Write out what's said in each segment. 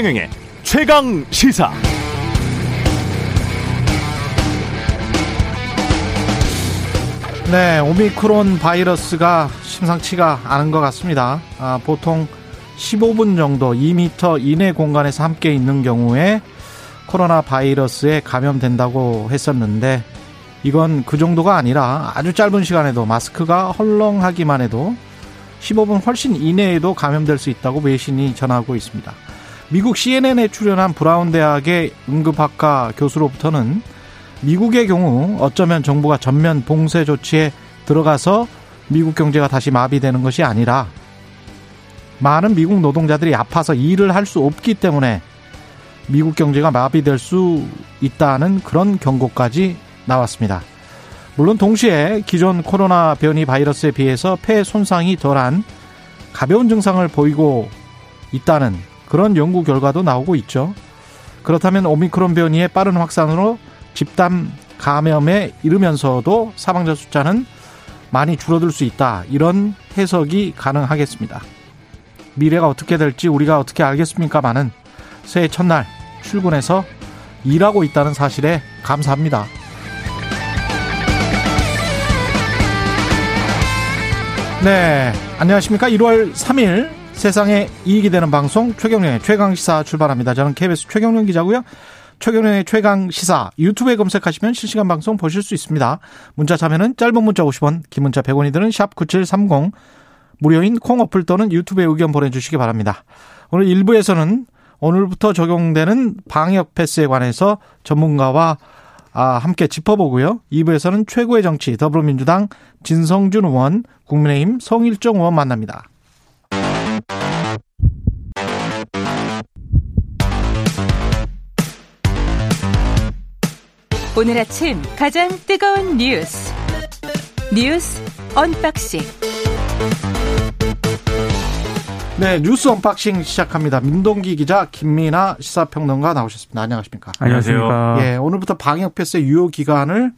최경영의 최강 시사. 네, 오미크론 바이러스가 심상치가 않은 것 같습니다. 아, 보통 15분 정도 2m 이내 공간에서 함께 있는 경우에 코로나 바이러스에 감염된다고 했었는데 이건 그 정도가 아니라 아주 짧은 시간에도 마스크가 헐렁하기만 해도 15분 훨씬 이내에도 감염될 수 있다고 외신이 전하고 있습니다. 미국 CNN에 출연한 브라운 대학의 응급학과 교수로부터는 미국의 경우 어쩌면 정부가 전면 봉쇄 조치에 들어가서 미국 경제가 다시 마비되는 것이 아니라 많은 미국 노동자들이 아파서 일을 할 수 없기 때문에 미국 경제가 마비될 수 있다는 그런 경고까지 나왔습니다. 물론 동시에 기존 코로나 변이 바이러스에 비해서 폐 손상이 덜한 가벼운 증상을 보이고 있다는 그런 연구 결과도 나오고 있죠. 그렇다면 오미크론 변이의 빠른 확산으로 집단 감염에 이르면서도 사망자 숫자는 많이 줄어들 수 있다. 이런 해석이 가능하겠습니다. 미래가 어떻게 될지 우리가 어떻게 알겠습니까마는 새해 첫날 출근해서 일하고 있다는 사실에 감사합니다. 네. 안녕하십니까. 1월 3일 세상에 이익이 되는 방송 최경련의 최강시사 출발합니다. 저는 KBS 최경련 기자고요. 최경련의 최강시사 유튜브에 검색하시면 실시간 방송 보실 수 있습니다. 문자 참여는 짧은 문자 50원, 긴 문자 100원이 드는 샵 9730 무료인 콩 어플 또는 유튜브에 의견 보내주시기 바랍니다. 오늘 1부에서는 오늘부터 적용되는 방역 패스에 관해서 전문가와 아, 함께 짚어보고요. 2부에서는 최고의 정치 더불어민주당 진성준 의원, 국민의힘 성일종 의원 만납니다. 오늘 아침 가장 뜨거운 뉴스 뉴스 언박싱 네, 뉴스 언박싱 시작합니다. 민동기 기자, 김민아 시사평론가 나오셨습니다. 안녕하십니까? 안녕하세요. 예, 오늘부터 방역 패스 유효 기간을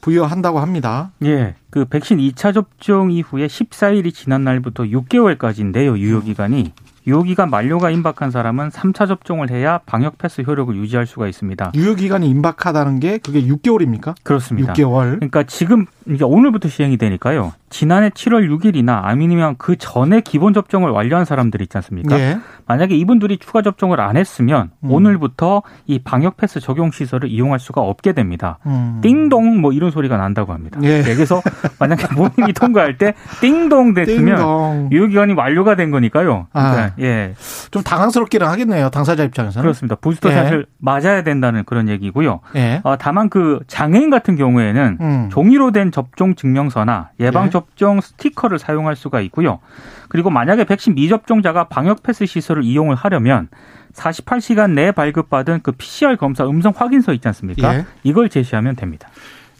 부여한다고 합니다. 예, 그 백신 2차 접종 이후에 14일이 지난 날부터 6개월까지인데요, 유효 기간이. 유효기간 만료가 임박한 사람은 3차 접종을 해야 방역 패스 효력을 유지할 수가 있습니다. 유효기간이 임박하다는 게 그게 6개월입니까? 그렇습니다. 6개월. 그러니까 지금 이제 오늘부터 시행이 되니까요. 지난해 7월 6일이나 아니면 그 전에 기본 접종을 완료한 사람들 있지 않습니까? 예. 만약에 이분들이 추가 접종을 안 했으면 음. 오늘부터 이 방역 패스 적용 시설을 이용할 수가 없게 됩니다. 음. 띵동 뭐 이런 소리가 난다고 합니다. 예. 네, 그래서 만약에 본인이 통과할 때 띵동 됐으면. 유효기간이 완료가 된 거니까요. 아. 그러니까 예좀 당황스럽기는 하겠네요. 당사자 입장에서는. 그렇습니다. 부스터 예. 샷을 맞아야 된다는 그런 얘기고요. 예. 어, 다만 그 장애인 같은 경우에는 음. 종이로 된 접종 증명서나 예방 예. 접종 스티커를 사용할 수가 있고요. 그리고 만약에 백신 미접종자가 방역 패스 시설을 이용을 하려면 48시간 내에 발급받은 그 PCR 검사 음성 확인서 있지 않습니까? 예. 이걸 제시하면 됩니다.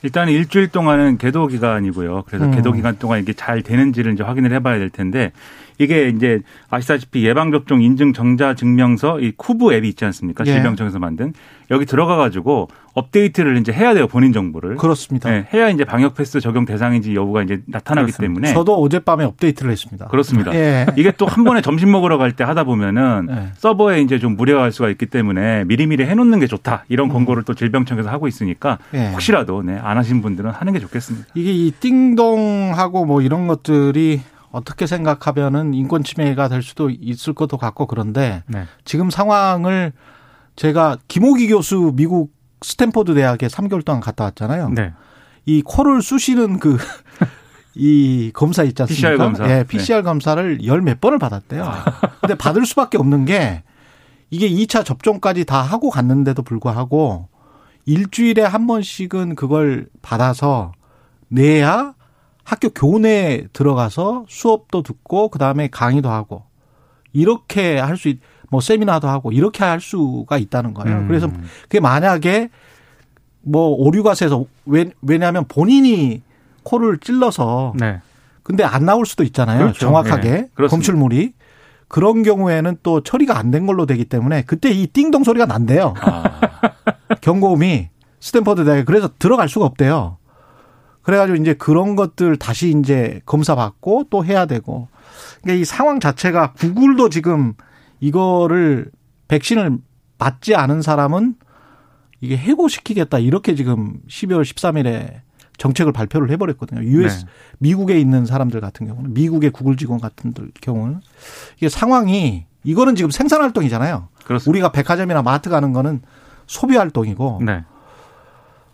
일단 일주일 동안은 계도 기간이고요. 그래서 음. 계도 기간 동안 이게 잘 되는지를 이제 확인을 해봐야 될 텐데 이게 이제 아시다시피 예방접종 인증 정자 증명서 이 쿠브 앱이 있지 않습니까? 예. 질병청에서 만든 여기 들어가 가지고 업데이트를 이제 해야 돼요 본인 정보를. 그렇습니다. 네, 해야 이제 방역 패스 적용 대상인지 여부가 이제 나타나기 그렇습니다. 때문에 저도 어젯밤에 업데이트를 했습니다. 그렇습니다. 예. 이게 또 한 번에 점심 먹으러 갈 때 하다 보면은 네. 서버에 이제 좀 무리할 수가 있기 때문에 미리미리 해놓는 게 좋다 이런 권고를 또 질병청에서 하고 있으니까 음. 예. 혹시라도 네, 안 하신 분들은 하는 게 좋겠습니다. 이게 이 띵동하고 뭐 이런 것들이 어떻게 생각하면은 인권 침해가 될 수도 있을 것도 같고 그런데 네. 지금 상황을 제가 김호기 교수 미국 스탠포드 대학에 3개월 동안 갔다 왔잖아요. 네. 이 코를 쑤시는 그 이 검사 있지 않습니까? PCR 검사. 예, PCR 검사를 열 몇 번을 받았대요. 근데 받을 수밖에 없는 게 이게 2차 접종까지 다 하고 갔는데도 불구하고 일주일에 한 번씩은 그걸 받아서 내야 학교 교내에 들어가서 수업도 듣고 그다음에 강의도 하고 이렇게 할수 있, 뭐 세미나도 하고 이렇게 할 수가 있다는 거예요. 음. 그래서 그게 만약에 뭐 오류가 왜, 왜냐하면 본인이 코를 찔러서 네. 근데 안 나올 수도 있잖아요. 그렇죠. 정확하게 네. 검출물이 그런 경우에는 또 처리가 안 된 걸로 되기 때문에 그때 이 띵동 소리가 난대요. 아, 경고음이 스탠퍼드 대학에 그래서 들어갈 수가 없대요. 그래가지고 이제 그런 것들 다시 이제 검사 받고 또 해야 되고. 그러니까 이 상황 자체가 구글도 지금 이거를 백신을 맞지 않은 사람은 이게 해고시키겠다 이렇게 지금 12월 13일에 정책을 발표를 해버렸거든요. US 네. 미국에 있는 사람들 같은 경우는 미국의 구글 직원 같은 들 경우는 이게 상황이 이거는 지금 생산 활동이잖아요. 그렇습니다. 우리가 백화점이나 마트 가는 거는 소비 활동이고 네.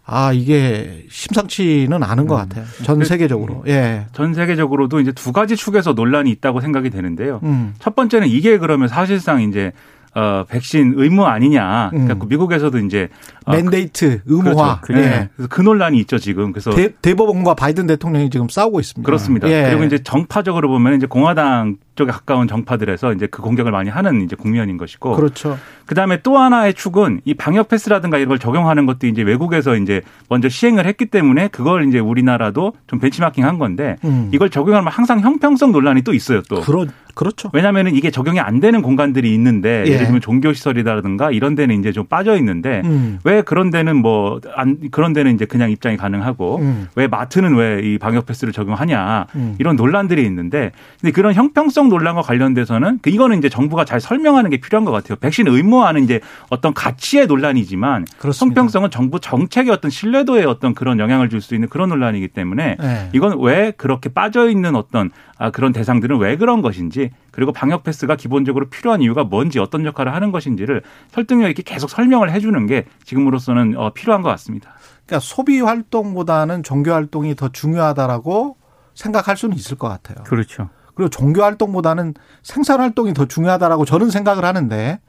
아 이게 심상치는 않은 것 같아요. 전 세계적으로. 예. 전 세계적으로도 이제 두 가지 축에서 논란이 있다고 생각이 되는데요. 음. 첫 번째는 이게 그러면 사실상 이제 어 백신 의무 아니냐. 그러니까 음. 미국에서도 이제 어, 맨데이트 의무화. 그렇죠. 예. 네. 그래서 그 논란이 있죠 지금. 그래서 대, 대법원과 바이든 대통령이 지금 싸우고 있습니다. 그렇습니다. 예. 그리고 이제 정파적으로 보면 이제 공화당 쪽에 가까운 정파들에서 이제 그 공격을 많이 하는 이제 국면인 것이고. 그렇죠. 그 다음에 또 하나의 축은 이 방역 패스라든가 이런 걸 적용하는 것도 이제 외국에서 이제 먼저 시행을 했기 때문에 그걸 이제 우리나라도 좀 벤치마킹 한 건데 음. 이걸 적용하면 항상 형평성 논란이 또 있어요 또. 그렇 그렇죠. 왜냐하면은 이게 적용이 안 되는 공간들이 있는데 예. 예를 들면 종교 시설이라든가 이런 데는 이제 좀 빠져 있는데 음. 왜 그런 데는 뭐 안 그런 데는 이제 그냥 입장이 가능하고 음. 왜 마트는 왜 이 방역 패스를 적용하냐 음. 이런 논란들이 있는데 근데 그런 형평성 논란과 관련돼서는 그 이거는 이제 정부가 잘 설명하는 게 필요한 것 같아요. 백신 의무화는 이제 어떤 가치의 논란이지만 그렇습니다. 형평성은 정부 정책의 어떤 신뢰도에 어떤 그런 영향을 줄 수 있는 그런 논란이기 때문에 예. 이건 왜 그렇게 빠져 있는 어떤 아, 그런 대상들은 왜 그런 것인지 그리고 방역 패스가 기본적으로 필요한 이유가 뭔지 어떤 역할을 하는 것인지를 설득력 있게 계속 설명을 해주는 게 지금으로서는 어, 필요한 것 같습니다. 그러니까 소비 활동보다는 종교 활동이 더 중요하다라고 생각할 수는 있을 것 같아요. 그렇죠. 그리고 종교 활동보다는 생산 활동이 더 중요하다라고 저는 생각을 하는데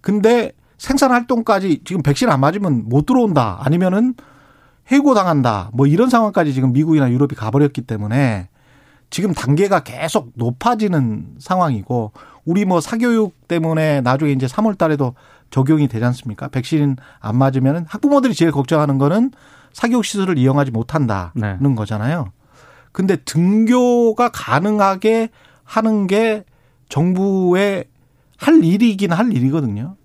근데 생산 활동까지 지금 백신 안 맞으면 못 들어온다 아니면은 해고 당한다 뭐 이런 상황까지 지금 미국이나 유럽이 가버렸기 때문에 지금 단계가 계속 높아지는 상황이고 우리 뭐 사교육 때문에 나중에 이제 3월 달에도 적용이 되지 않습니까? 백신 안 맞으면은 학부모들이 제일 걱정하는 거는 사교육 시설을 이용하지 못한다는 네. 거잖아요. 근데 등교가 가능하게 하는 게 정부의 할 일이긴 할 일이거든요.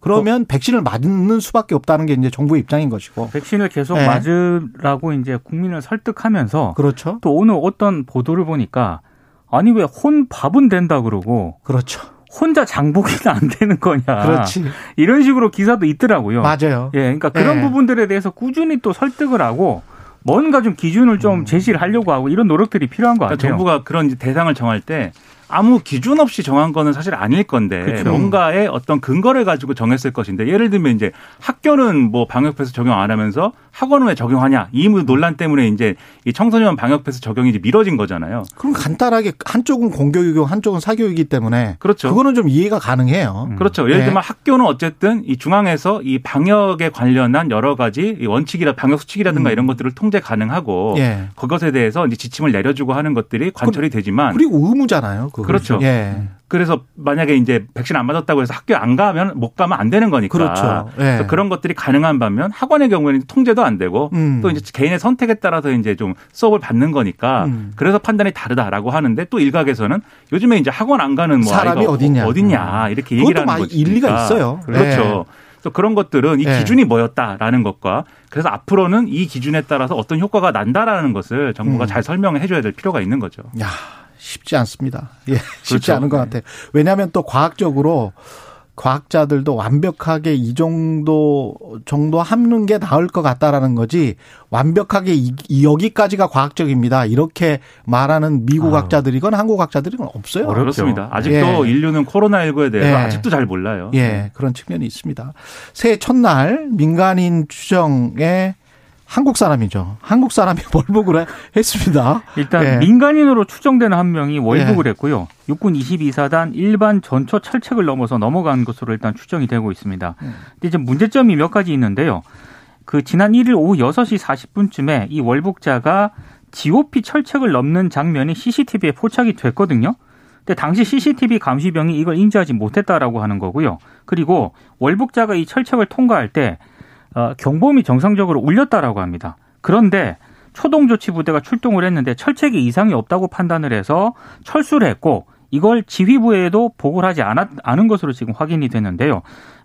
그러면 백신을 맞는 수밖에 없다는 게 이제 정부의 입장인 것이고. 백신을 계속 네. 맞으라고 이제 국민을 설득하면서 그렇죠. 또 오늘 어떤 보도를 보니까 아니 왜 혼 밥은 된다 그러고 그렇죠. 혼자 장보기는 안 되는 거냐. 그렇지. 이런 식으로 기사도 있더라고요. 맞아요. 예, 그러니까 그런 예. 부분들에 대해서 꾸준히 또 설득을 하고 뭔가 좀 기준을 좀 제시를 하려고 하고 이런 노력들이 필요한 것 그러니까 같아요. 정부가 그런 대상을 정할 때 아무 기준 없이 정한 거는 사실 아닐 건데 그렇죠. 뭔가의 어떤 근거를 가지고 정했을 것인데 예를 들면 이제 학교는 뭐 방역 패스 적용 안 하면서 학원은 왜 적용하냐 이 논란 때문에 이제 이 청소년 방역 패스 적용이 이제 미뤄진 거잖아요. 그럼 간단하게 한쪽은 공교육이고 한쪽은 사교육이기 때문에 그렇죠. 그거는 좀 이해가 가능해요. 음. 그렇죠. 예를 네. 들면 학교는 어쨌든 이 중앙에서 이 방역에 관련한 여러 가지 이 원칙이라 방역 수칙이라든가 음. 이런 것들을 통제 가능하고 예. 그것에 대해서 이제 지침을 내려주고 하는 것들이 관철이 되지만 그리고 의무잖아요. 그거. 그렇죠. 예. 그래서 만약에 이제 백신 안 맞았다고 해서 학교 안 가면 못 가면 안 되는 거니까. 그렇죠. 예. 그래서 그런 것들이 가능한 반면 학원의 경우에는 통제도 안 되고 음. 또 이제 개인의 선택에 따라서 이제 좀 수업을 받는 거니까 음. 그래서 판단이 다르다라고 하는데 또 일각에서는 요즘에 이제 학원 안 가는 뭐 사람이 아이가 어딨냐. 어딨냐 이렇게 얘기를 하는 거지. 일리가 있어요. 그렇죠. 또 그런 것들은 이 예. 기준이 뭐였다라는 것과 그래서 앞으로는 이 기준에 따라서 어떤 효과가 난다라는 것을 정부가 음. 잘 설명해 줘야 될 필요가 있는 거죠. 야, 쉽지 않습니다. 예, 쉽지 그렇죠. 않은 것 같아요. 왜냐하면 또 과학적으로 과학자들도 완벽하게 이 정도 정도 하는 게 나을 것 같다라는 거지 완벽하게 이, 이 여기까지가 과학적입니다. 이렇게 말하는 미국 아유. 학자들이건 한국 학자들이건 없어요. 어렵죠. 그렇습니다. 아직도 예. 인류는 코로나 19에 대해서 예. 아직도 잘 몰라요. 예, 그런 측면이 있습니다. 새해 첫날 민간인 추정에 한국 사람이죠. 한국 사람이 월북을 했습니다. 일단 예. 민간인으로 추정되는 한 명이 월북을 했고요. 육군 22사단 일반 전초 철책을 넘어서 넘어간 것으로 일단 추정이 되고 있습니다. 음. 근데 이제 문제점이 몇 가지 있는데요. 그 지난 1일 오후 6시 40분쯤에 이 월북자가 GOP 철책을 넘는 장면이 CCTV에 포착이 됐거든요. 근데 당시 CCTV 감시병이 이걸 인지하지 못했다라고 하는 거고요. 그리고 월북자가 이 철책을 통과할 때 어, 경보음이 정상적으로 울렸다라고 합니다. 그런데 초동조치 부대가 출동을 했는데 철책에 이상이 없다고 판단을 해서 철수를 했고 이걸 지휘부에도 보고를 하지 않았, 않은 것으로 지금 확인이 됐는데요.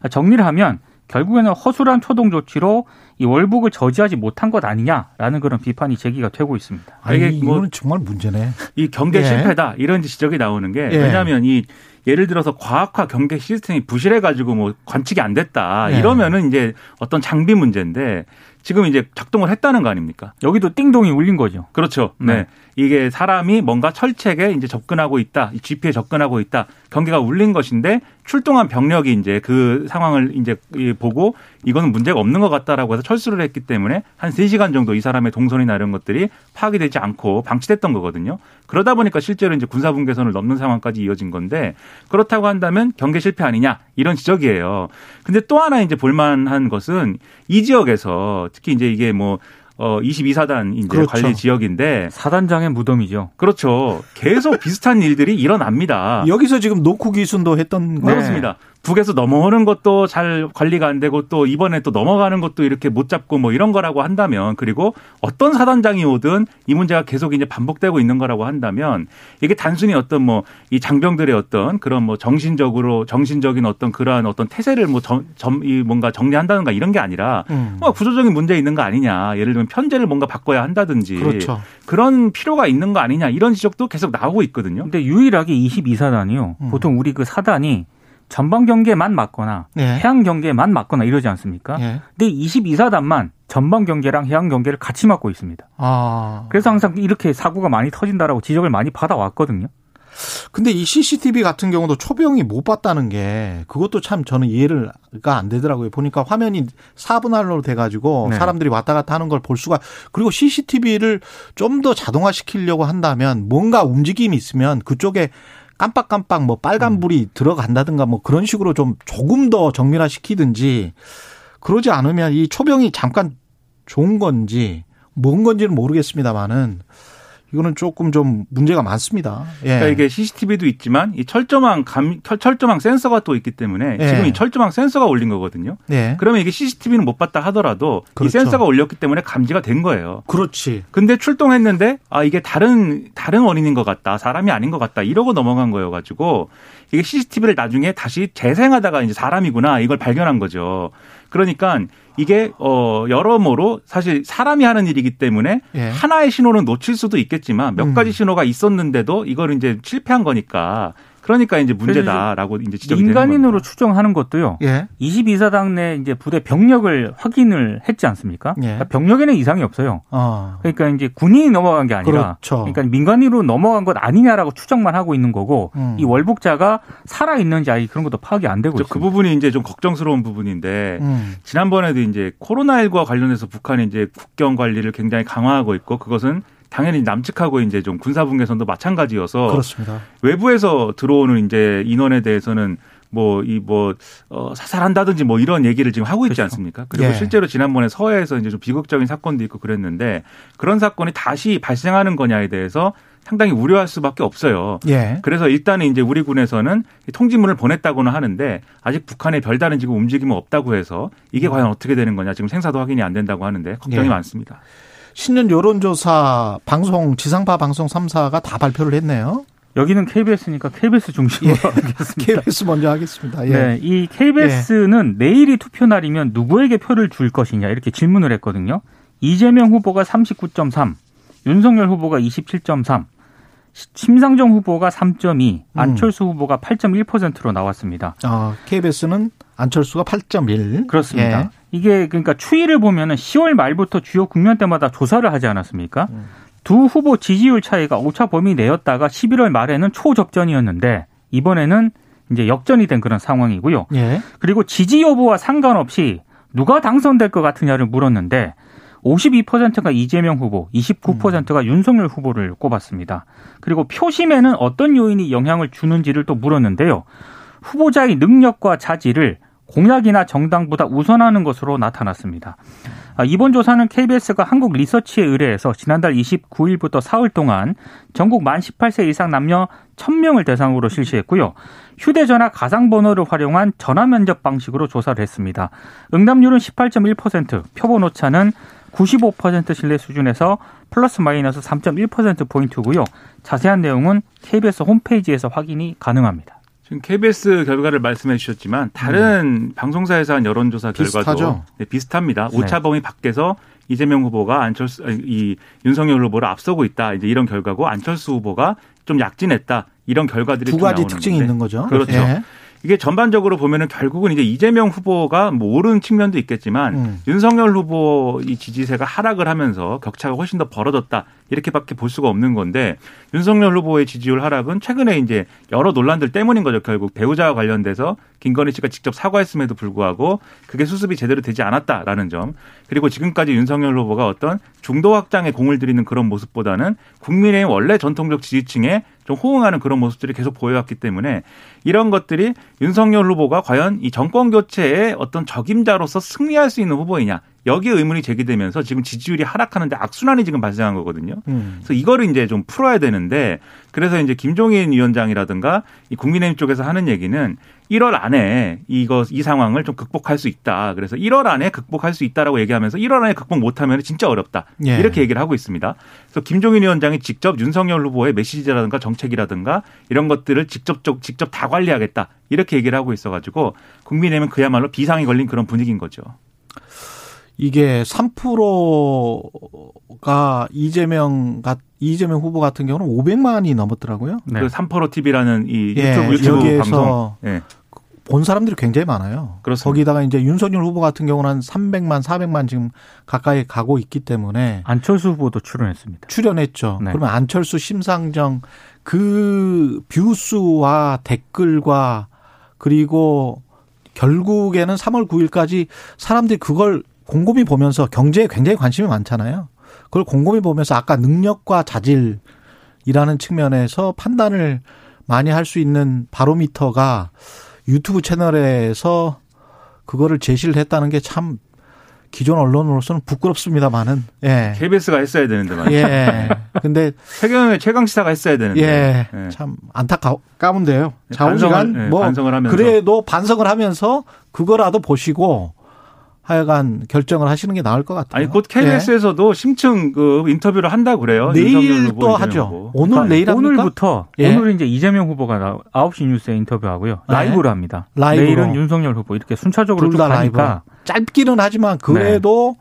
정리를 하면 결국에는 허술한 초동 조치로 이 월북을 저지하지 못한 것 아니냐라는 그런 비판이 제기가 되고 있습니다. 아니, 이게 뭐- 뭐 정말 문제네. 이 경계 예. 실패다 이런 지적이 나오는 게 예. 왜냐하면 이 예를 들어서 과학화 경계 시스템이 부실해 가지고 뭐 관측이 안 됐다 예. 이러면은 이제 어떤 장비 문제인데 지금 이제 작동을 했다는 거 아닙니까? 여기도 띵동이 울린 거죠. 그렇죠. 네. 네. 이게 사람이 뭔가 철책에 이제 접근하고 있다, 이 GP에 접근하고 있다, 경계가 울린 것인데 출동한 병력이 이제 그 상황을 이제 이 보고 이거는 문제가 없는 것 같다라고 해서 철수를 했기 때문에 한 3시간 정도 이 사람의 동선이나 이런 것들이 파악이 되지 않고 방치됐던 거거든요. 그러다 보니까 실제로 이제 군사분 계선을 넘는 상황까지 이어진 건데 그렇다고 한다면 경계 실패 아니냐 이런 지적이에요. 근데 또 하나 이제 볼만한 것은 이 지역에서 특히 이제 이게 뭐 어, 22사단 이제 그렇죠. 관리 지역인데 사단장의 무덤이죠. 그렇죠. 계속 비슷한 일들이 일어납니다. 여기서 지금 노쿠 기순도 했던 거. 아. 그렇습니다. 북에서 넘어오는 것도 잘 관리가 안 되고 또 이번에 또 넘어가는 것도 이렇게 못 잡고 뭐 이런 거라고 한다면 그리고 어떤 사단장이 오든 이 문제가 계속 이제 반복되고 있는 거라고 한다면 이게 단순히 어떤 뭐 이 장병들의 어떤 그런 뭐 정신적으로 정신적인 어떤 그러한 어떤 태세를 뭐점이 뭔가 정리한다든가 이런 게 아니라 음. 뭐 구조적인 문제 있는 거 아니냐. 예를 들면 편제를 뭔가 바꿔야 한다든지 그렇죠. 그런 필요가 있는 거 아니냐 이런 지적도 계속 나오고 있거든요. 근데 유일하게 22사단이요. 음. 보통 우리 그 사단이 전방 경계만 맞거나 예. 해양 경계만 맞거나 이러지 않습니까? 예. 근데 22사단만 전방 경계랑 해양 경계를 같이 맡고 있습니다. 아. 그래서 항상 이렇게 사고가 많이 터진다라고 지적을 많이 받아왔거든요. 근데 이 CCTV 같은 경우도 초병이 못 봤다는 게 그것도 참 저는 이해가 안 되더라고요. 보니까 화면이 4분할로 돼가지고 네. 사람들이 왔다 갔다 하는 걸 볼 수가 그리고 CCTV를 좀 더 자동화 시키려고 한다면 뭔가 움직임이 있으면 그쪽에 깜빡깜빡 뭐 빨간 불이 들어간다든가 뭐 그런 식으로 좀 조금 더 정밀화 시키든지 그러지 않으면 이 초병이 잠깐 좋은 건지 뭔 건지는 모르겠습니다만은 이거는 조금 좀 문제가 많습니다. 예. 그러니까 이게 CCTV도 있지만 이 철조망 감 철- 철조망 센서가 또 있기 때문에 예. 지금 이 철조망 센서가 올린 거거든요. 예. 그러면 이게 CCTV는 못 봤다 하더라도 그렇죠. 이 센서가 올렸기 때문에 감지가 된 거예요. 그렇지. 근데 출동했는데 아 이게 다른 다른 원인인 것 같다 사람이 아닌 것 같다 이러고 넘어간 거여가지고 이게 CCTV를 나중에 다시 재생하다가 이제 사람이구나 이걸 발견한 거죠. 그러니까 이게 어 여러모로 사실 사람이 하는 일이기 때문에 예. 하나의 신호는 놓칠 수도 있겠지만 몇 음. 가지 신호가 있었는데도 이걸 이제 실패한 거니까 그러니까 이제 문제다라고 이제 지적이 되는 민간인으로. 추정하는 것도요. 예. 22사단 내 이제 부대 병력을 확인을 했지 않습니까? 예. 그러니까 병력에는 이상이 없어요. 어. 그러니까 이제 군인이 넘어간 게 아니라 그렇죠. 그러니까 민간인으로 넘어간 것 아니냐라고 추정만 하고 있는 거고 음. 이 월북자가 살아 있는지 아니 그런 것도 파악이 안 되고 그 있습니다. 부분이 이제 좀 걱정스러운 부분인데 음. 지난번에도 이제 코로나19와 관련해서 북한이 이제 국경 관리를 굉장히 강화하고 있고 그것은 당연히 남측하고 이제 좀 군사분계선도 마찬가지여서 그렇습니다. 외부에서 들어오는 이제 인원에 대해서는 뭐이뭐 어, 사살한다든지 뭐 이런 얘기를 지금 하고 있지 그렇죠. 않습니까? 그리고 예. 실제로 지난번에 서해에서 이제 좀 비극적인 사건도 있고 그랬는데 그런 사건이 다시 발생하는 거냐에 대해서 상당히 우려할 수밖에 없어요. 예. 그래서 일단은 이제 우리 군에서는 통지문을 보냈다고는 하는데 아직 북한의 별다른 지금 움직임은 없다고 해서 이게 과연 어떻게 되는 거냐 지금 생사도 확인이 안 된다고 하는데 걱정이 예. 많습니다. 신년 여론조사 방송 지상파 방송 3사가 다 발표를 했네요. 여기는 KBS니까 KBS 중심으로 예. 하겠습니다. KBS 먼저 하겠습니다. 예. 네, 이 KBS는 내일이 투표 날이면 누구에게 표를 줄 것이냐 이렇게 질문을 했거든요. 이재명 후보가 39.3, 윤석열 후보가 27.3, 심상정 후보가 3.2, 안철수 후보가 8.1%로 나왔습니다. 어, KBS는 안철수가 8.1. 그렇습니다. 예. 이게 그러니까 추이를 보면은 10월 말부터 주요 국면 때마다 조사를 하지 않았습니까? 음. 두 후보 지지율 차이가 오차 범위 내였다가 11월 말에는 초접전이었는데 이번에는 이제 역전이 된 그런 상황이고요. 예. 그리고 지지 여부와 상관없이 누가 당선될 것 같으냐를 물었는데 52%가 이재명 후보, 29%가 윤석열 후보를 꼽았습니다. 그리고 표심에는 어떤 요인이 영향을 주는지를 또 물었는데요. 후보자의 능력과 자질을 공약이나 정당보다 우선하는 것으로 나타났습니다. 아, 이번 조사는 KBS가 한국 리서치에 의뢰해서 지난달 29일부터 사흘 동안 전국 만 18세 이상 남녀 1000명을 대상으로 실시했고요. 휴대전화 가상번호를 활용한 전화 면접 방식으로 조사를 했습니다. 응답률은 18.1%, 표본 오차는 95% 신뢰 수준에서 플러스 마이너스 3.1%포인트고요. 자세한 내용은 KBS 홈페이지에서 확인이 가능합니다. 지금 KBS 결과를 말씀해 주셨지만 다른 방송사에서 한 여론조사 결과도 비슷하죠? 네, 비슷합니다. 네. 오차 범위 밖에서 이재명 후보가 안철수 이 윤석열 후보를 앞서고 있다. 이제 이런 결과고 안철수 후보가 좀 약진했다. 이런 결과들이 두좀 가지 특징이 건데. 있는 거죠. 그렇죠. 예. 이게 전반적으로 보면은 결국은 이제 이재명 후보가 뭐 오른 측면도 있겠지만 음. 윤석열 후보 이 지지세가 하락을 하면서 격차가 훨씬 더 벌어졌다 이렇게밖에 볼 수가 없는 건데 윤석열 후보의 지지율 하락은 최근에 이제 여러 논란들 때문인 거죠. 결국 배우자와 관련돼서 김건희 씨가 직접 사과했음에도 불구하고 그게 수습이 제대로 되지 않았다라는 점. 그리고 지금까지 윤석열 후보가 어떤 중도 확장에 공을 들이는 그런 모습보다는 국민의 원래 전통적 지지층에 좀 호응하는 그런 모습들이 계속 보여왔기 때문에 이런 것들이 윤석열 후보가 과연 이 정권 교체의 어떤 적임자로서 승리할 수 있는 후보이냐 여기에 의문이 제기되면서 지금 지지율이 하락하는데 악순환이 지금 발생한 거거든요. 음. 그래서 이거를 이제 좀 풀어야 되는데 그래서 이제 김종인 위원장이라든가 이 국민의힘 쪽에서 하는 얘기는 1월 안에 이거 이 상황을 좀 극복할 수 있다. 그래서 1월 안에 극복할 수 있다라고 얘기하면서 1월 안에 극복 못하면 진짜 어렵다. 예. 이렇게 얘기를 하고 있습니다. 그래서 김종인 위원장이 직접 윤석열 후보의 메시지라든가 정책이라든가 이런 것들을 직접 직접 다 관리하겠다. 이렇게 얘기를 하고 있어가지고 국민의힘은 그야말로 비상이 걸린 그런 분위기인 거죠. 이게 3%가 이재명 같 이재명 후보 같은 경우는 500만이 넘었더라고요. 네. 그 삼포로 TV라는 이 예, 유튜브, 유튜브 여기에서 방송. 예. 본 사람들이 굉장히 많아요. 그렇습니다. 거기다가 이제 윤석열 후보 같은 경우는 한 300만, 400만 지금 가까이 가고 있기 때문에 안철수 후보도 출연했습니다. 출연했죠. 네. 그러면 안철수, 심상정 그 뷰수와 댓글과 그리고 결국에는 3월 9일까지 사람들이 그걸 곰곰이 보면서 경제에 굉장히 관심이 많잖아요. 그걸 곰곰이 보면서 아까 능력과 자질이라는 측면에서 판단을 많이 할 수 있는 바로미터가 유튜브 채널에서 그거를 제시를 했다는 게 참 기존 언론으로서는 부끄럽습니다만은 예. KBS가 했어야 되는데 말이죠. 예. 근데 최경영의 최강 시사가 했어야 되는데. 예. 예. 참 안타까운데요. 네, 자우지간 반성을, 예, 뭐 반성을 하면서. 그래도 반성을 하면서 그거라도 보시고 하여간 결정을 하시는 게 나을 것 같아요. 아니 곧 KBS에서도 심층 그 인터뷰를 한다고 그래요. 예. 내일 또 하죠. 후보. 오늘 그러니까 내일 합니까? 오늘부터 예. 오늘 이제 이재명 후보가 나 9시 뉴스에 인터뷰하고요. 네. 라이브로 합니다. 라이브로. 내일은 윤석열 후보 이렇게 순차적으로 둘 쭉. 가니까 짧기는 하지만 그래도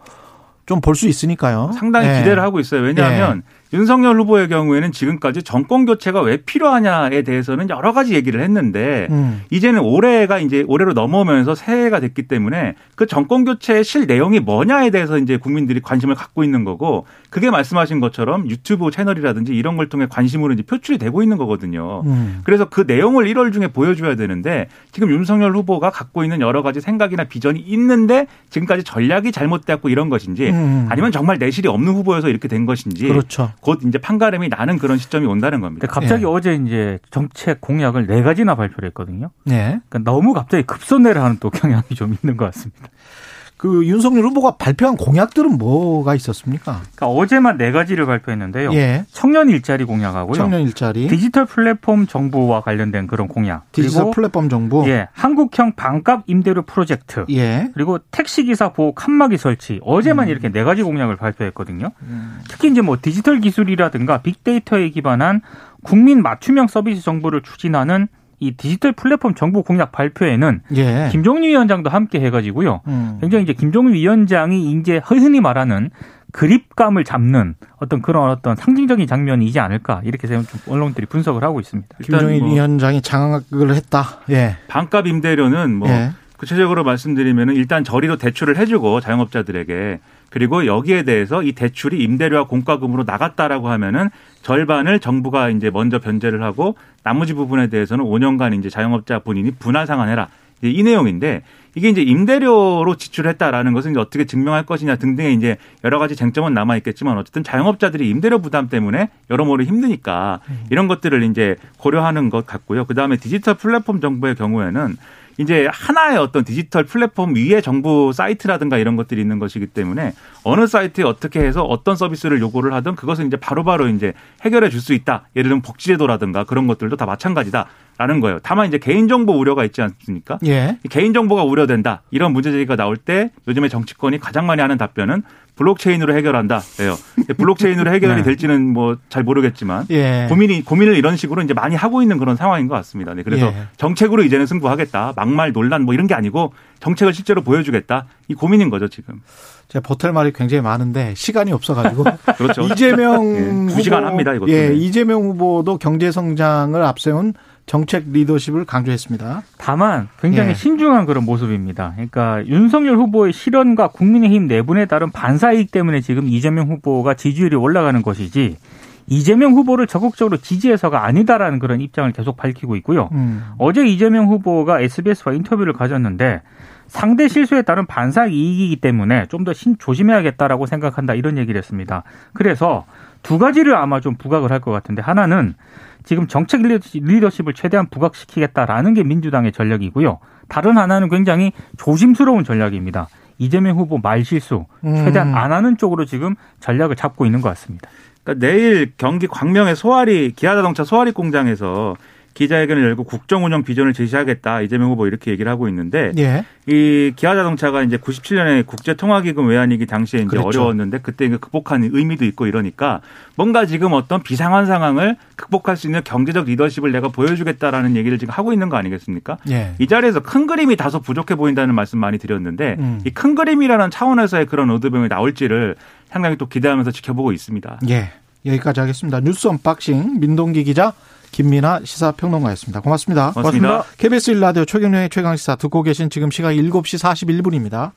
좀볼 수 있으니까요. 상당히 예. 기대를 하고 있어요. 왜냐하면 윤석열 후보의 경우에는 지금까지 정권 교체가 왜 필요하냐에 대해서는 여러 가지 얘기를 했는데 음. 이제는 올해가 이제 올해로 넘어오면서 새해가 됐기 때문에 그 정권 교체의 실 내용이 뭐냐에 대해서 이제 국민들이 관심을 갖고 있는 거고 그게 말씀하신 것처럼 유튜브 채널이라든지 이런 걸 통해 관심으로 이제 표출이 되고 있는 거거든요. 음. 그래서 그 내용을 1월 중에 보여줘야 되는데 지금 윤석열 후보가 갖고 있는 여러 가지 생각이나 비전이 있는데 지금까지 전략이 잘못되었고 이런 것인지 음. 아니면 정말 내실이 없는 후보여서 이렇게 된 것인지 그렇죠. 곧 이제 판가름이 나는 그런 시점이 온다는 겁니다. 근데 갑자기 예. 어제 이제 정책 공약을 네 가지나 발표를 했거든요. 예. 그러니까 너무 갑자기 급선회를 하는 또 경향이 좀 있는 것 같습니다. 그 윤석열 후보가 발표한 공약들은 뭐가 있었습니까? 그러니까 어제만 네 가지를 발표했는데요. 예. 청년 일자리 공약하고요. 청년 일자리, 디지털 플랫폼 정부와 관련된 그런 공약. 디지털 그리고 플랫폼 정부. 예, 한국형 반값 임대료 프로젝트. 예. 그리고 택시 기사 보호 칸막이 설치. 어제만 음. 이렇게 네 가지 공약을 발표했거든요. 특히 이제 뭐 디지털 기술이라든가 빅데이터에 기반한 국민 맞춤형 서비스 정보를 추진하는 이 디지털 플랫폼 정부 공약 발표에는 예. 김종인 위원장도 함께 해가지고요. 음. 굉장히 이제 김종인 위원장이 이제 흔히 말하는 그립감을 잡는 어떤 그런 어떤 상징적인 장면이지 않을까 이렇게 좀 언론들이 분석을 하고 있습니다. 김종인 뭐 위원장이 장악을 했다. 예. 반값 임대료는 뭐 예. 구체적으로 말씀드리면 일단 저리로 대출을 해주고 자영업자들에게 그리고 여기에 대해서 이 대출이 임대료와 공과금으로 나갔다라고 하면은 절반을 정부가 이제 먼저 변제를 하고 나머지 부분에 대해서는 5년간 이제 자영업자 본인이 분할 상환해라. 이 내용인데 이게 이제 임대료로 지출했다라는 것은 이제 어떻게 증명할 것이냐 등등의 이제 여러 가지 쟁점은 남아 있겠지만 어쨌든 자영업자들이 임대료 부담 때문에 여러모로 힘드니까 이런 것들을 이제 고려하는 것 같고요. 그 다음에 디지털 플랫폼 정부의 경우에는 이제 하나의 어떤 디지털 플랫폼 위에 정부 사이트라든가 이런 것들이 있는 것이기 때문에 어느 사이트에 어떻게 해서 어떤 서비스를 요구를 하든 그것을 이제 바로 바로 이제 해결해 줄 수 있다. 예를 들면 복지제도라든가 그런 것들도 다 마찬가지다 라는 거예요. 다만 이제 개인정보 우려가 있지 않습니까? 예. 개인정보가 우려된다. 이런 문제 제기가 나올 때 요즘에 정치권이 가장 많이 하는 답변은 블록체인으로 해결한다. 예요. 블록체인으로 해결이 네. 될지는 뭐 잘 모르겠지만 예. 고민이 고민을 이런 식으로 이제 많이 하고 있는 그런 상황인 것 같습니다. 네, 그래서 예. 정책으로 이제는 승부하겠다. 막말 논란 뭐 이런 게 아니고 정책을 실제로 보여주겠다. 이 고민인 거죠 지금. 제가 보탤 말이 굉장히 많은데 시간이 없어가지고 그렇죠. 이재명 예, 두 후보, 시간 합니다, 이것도. 예, 네. 이재명 후보도 경제 성장을 앞세운 정책 리더십을 강조했습니다. 다만 굉장히 예. 신중한 그런 모습입니다. 그러니까 윤석열 후보의 실언과 국민의힘 내분에 따른 반사이익 때문에 지금 이재명 후보가 지지율이 올라가는 것이지 이재명 후보를 적극적으로 지지해서가 아니다라는 그런 입장을 계속 밝히고 있고요. 음. 어제 이재명 후보가 SBS와 인터뷰를 가졌는데 상대 실수에 따른 반사 이익이기 때문에 좀 더 조심해야겠다라고 생각한다 이런 얘기를 했습니다. 그래서 두 가지를 아마 좀 부각을 할 것 같은데 하나는 지금 정책 리더십을 최대한 부각시키겠다라는 게 민주당의 전략이고요. 다른 하나는 굉장히 조심스러운 전략입니다. 이재명 후보 말실수 최대한 음. 안 하는 쪽으로 지금 전략을 잡고 있는 것 같습니다. 그러니까 내일 경기 광명의 소아리 기아자동차 소아리 공장에서 기자회견을 열고 국정운영 비전을 제시하겠다 이재명 후보 이렇게 얘기를 하고 있는데 예. 이 기아자동차가 이제 97년에 국제통화기금 외환위기 당시에 이제 그렇죠. 어려웠는데 그때 극복한 의미도 있고 이러니까 뭔가 지금 어떤 비상한 상황을 극복할 수 있는 경제적 리더십을 내가 보여주겠다라는 얘기를 지금 하고 있는 거 아니겠습니까? 예. 이 자리에서 큰 그림이 다소 부족해 보인다는 말씀 많이 드렸는데 음. 이큰 그림이라는 차원에서의 그런 어드병이 나올지를 상당히 또 기대하면서 지켜보고 있습니다. 예. 여기까지 하겠습니다. 뉴스 언박싱 민동기 기자 김민아 시사평론가였습니다. 고맙습니다. 고맙습니다. KBS 1라디오 최경영의 최강시사 듣고 계신 지금 시각 7시 41분입니다.